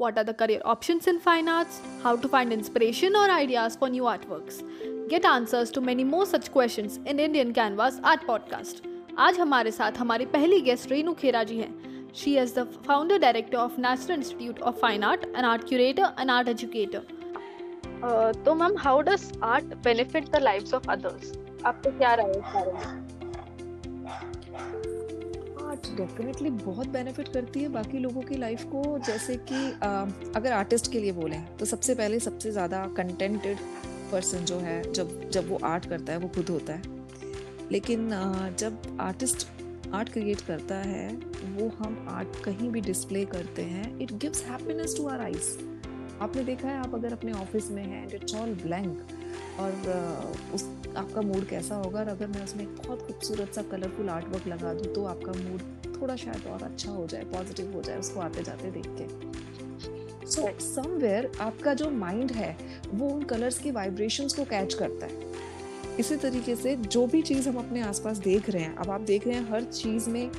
what are the career options in fine arts, how to find inspiration or ideas for new artworks. Get answers to many more such questions in Indian Canvas Art Podcast. आज हमारे साथ हमारी पहली guest Renu Khera ji हैं she is the founder director of National Institute of Fine Art and art curator and art educator तो ma'am how does art benefit the lives of others आपको क्या राय है इस बारे में आर्ट डेफिनेटली बहुत बेनिफिट करती है बाकी लोगों की लाइफ को। जैसे कि अगर आर्टिस्ट के लिए बोलें तो सबसे पहले सबसे ज़्यादा कंटेंटेड पर्सन जो है, जब जब वो आर्ट करता है, वो खुद होता है। लेकिन जब आर्टिस्ट आर्ट क्रिएट करता है, वो हम आर्ट कहीं भी डिस्प्ले करते हैं it gives happiness to our eyes आपने देखा है आप अगर अपने ऑफ़िस में हैं एंड इट्स ऑल ब्लैंक। और उस आपका मूड कैसा होगा? और अगर मैं उसमें एक बहुत खूबसूरत सा कलरफुल आर्ट वर्क लगा दूँ तो आपका मूड थोड़ा शायद और अच्छा हो जाए पॉजिटिव हो जाए उसको आते जाते देख के। सो समवेयर आपका जो माइंड है वो उन कलर्स की वाइब्रेशंस को कैच करता है। इसी तरीके से जो भी चीज़ हम अपने आसपास देख रहे हैं अब आप देख रहे हैं हर चीज़ में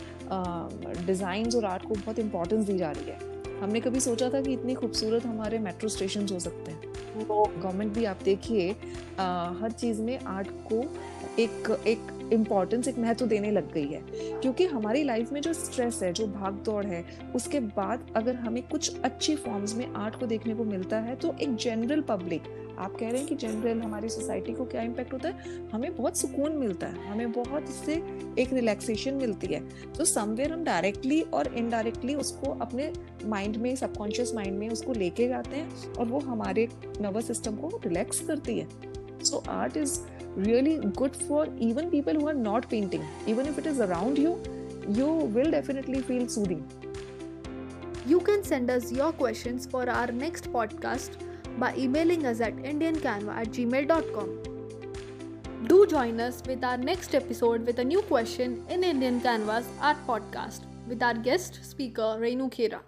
डिज़ाइन और आर्ट को बहुत इंपॉर्टेंस दी जा रही है। हमने कभी सोचा था कि इतनी खूबसूरत हमारे मेट्रो स्टेशन हो सकते हैं। गवर्नमेंट भी आप देखिए हर चीज़ में आर्ट को एक एक इम्पॉर्टेंस एक महत्व देने लग गई है। क्योंकि हमारी लाइफ में जो स्ट्रेस है, जो भाग दौड़ है, उसके बाद अगर हमें कुछ अच्छी फॉर्म्स में आर्ट को देखने को मिलता है तो एक जनरल पब्लिक आप कह रहे हैं कि जनरल हमारी सोसाइटी को क्या इम्पैक्ट होता है हमें बहुत सुकून मिलता है हमें बहुत इससे एक रिलैक्सेशन मिलती है तो समवेयर हम डायरेक्टली और इनडायरेक्टली उसको अपने माइंड में सबकॉन्शियस माइंड में उसको लेके जाते हैं और वो हमारे नर्वस सिस्टम को रिलैक्स करती है so art is really good for even people who are not painting. Even if it is around you, you will definitely feel soothing. You can send us your questions for our next podcast by emailing us at indiancanva at gmail.com. Do join us with our next episode with a new question in Indian Canvas, our podcast, with our guest speaker Reinu Khera.